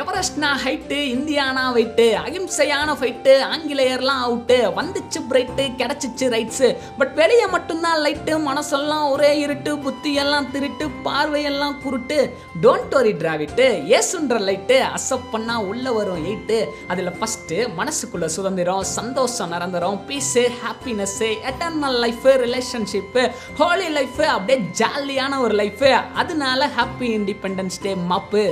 எவரெஸ்ட்னா height இந்தியானா weight அகிம்சையான fight ஆங்கிலேயர்லாம் அவுட்டு வந்துச்சு பிரைட்டு கிடச்சிச்சு ரைட்ஸு பட் வெளியே மட்டும்தான் லைட்டு மனசெல்லாம் ஒரே இருட்டு புத்தியெல்லாம் திருட்டு பார்வையெல்லாம் குருட்டு. டோன்ட் வரி டிராவிட்டு ஏசுன்ற லைட்டு அசப் பண்ணா உள்ள வரும் எயிட்டு அதில் ஃபஸ்ட்டு மனசுக்குள்ள சுதந்திரம் சந்தோஷம் நிரந்தரம் peace happiness eternal life relationship holy life அப்படியே ஜாலியான ஒரு லைஃபு அதனால ஹாப்பி இண்டிபெண்டன்ஸ் டே மாப்பு.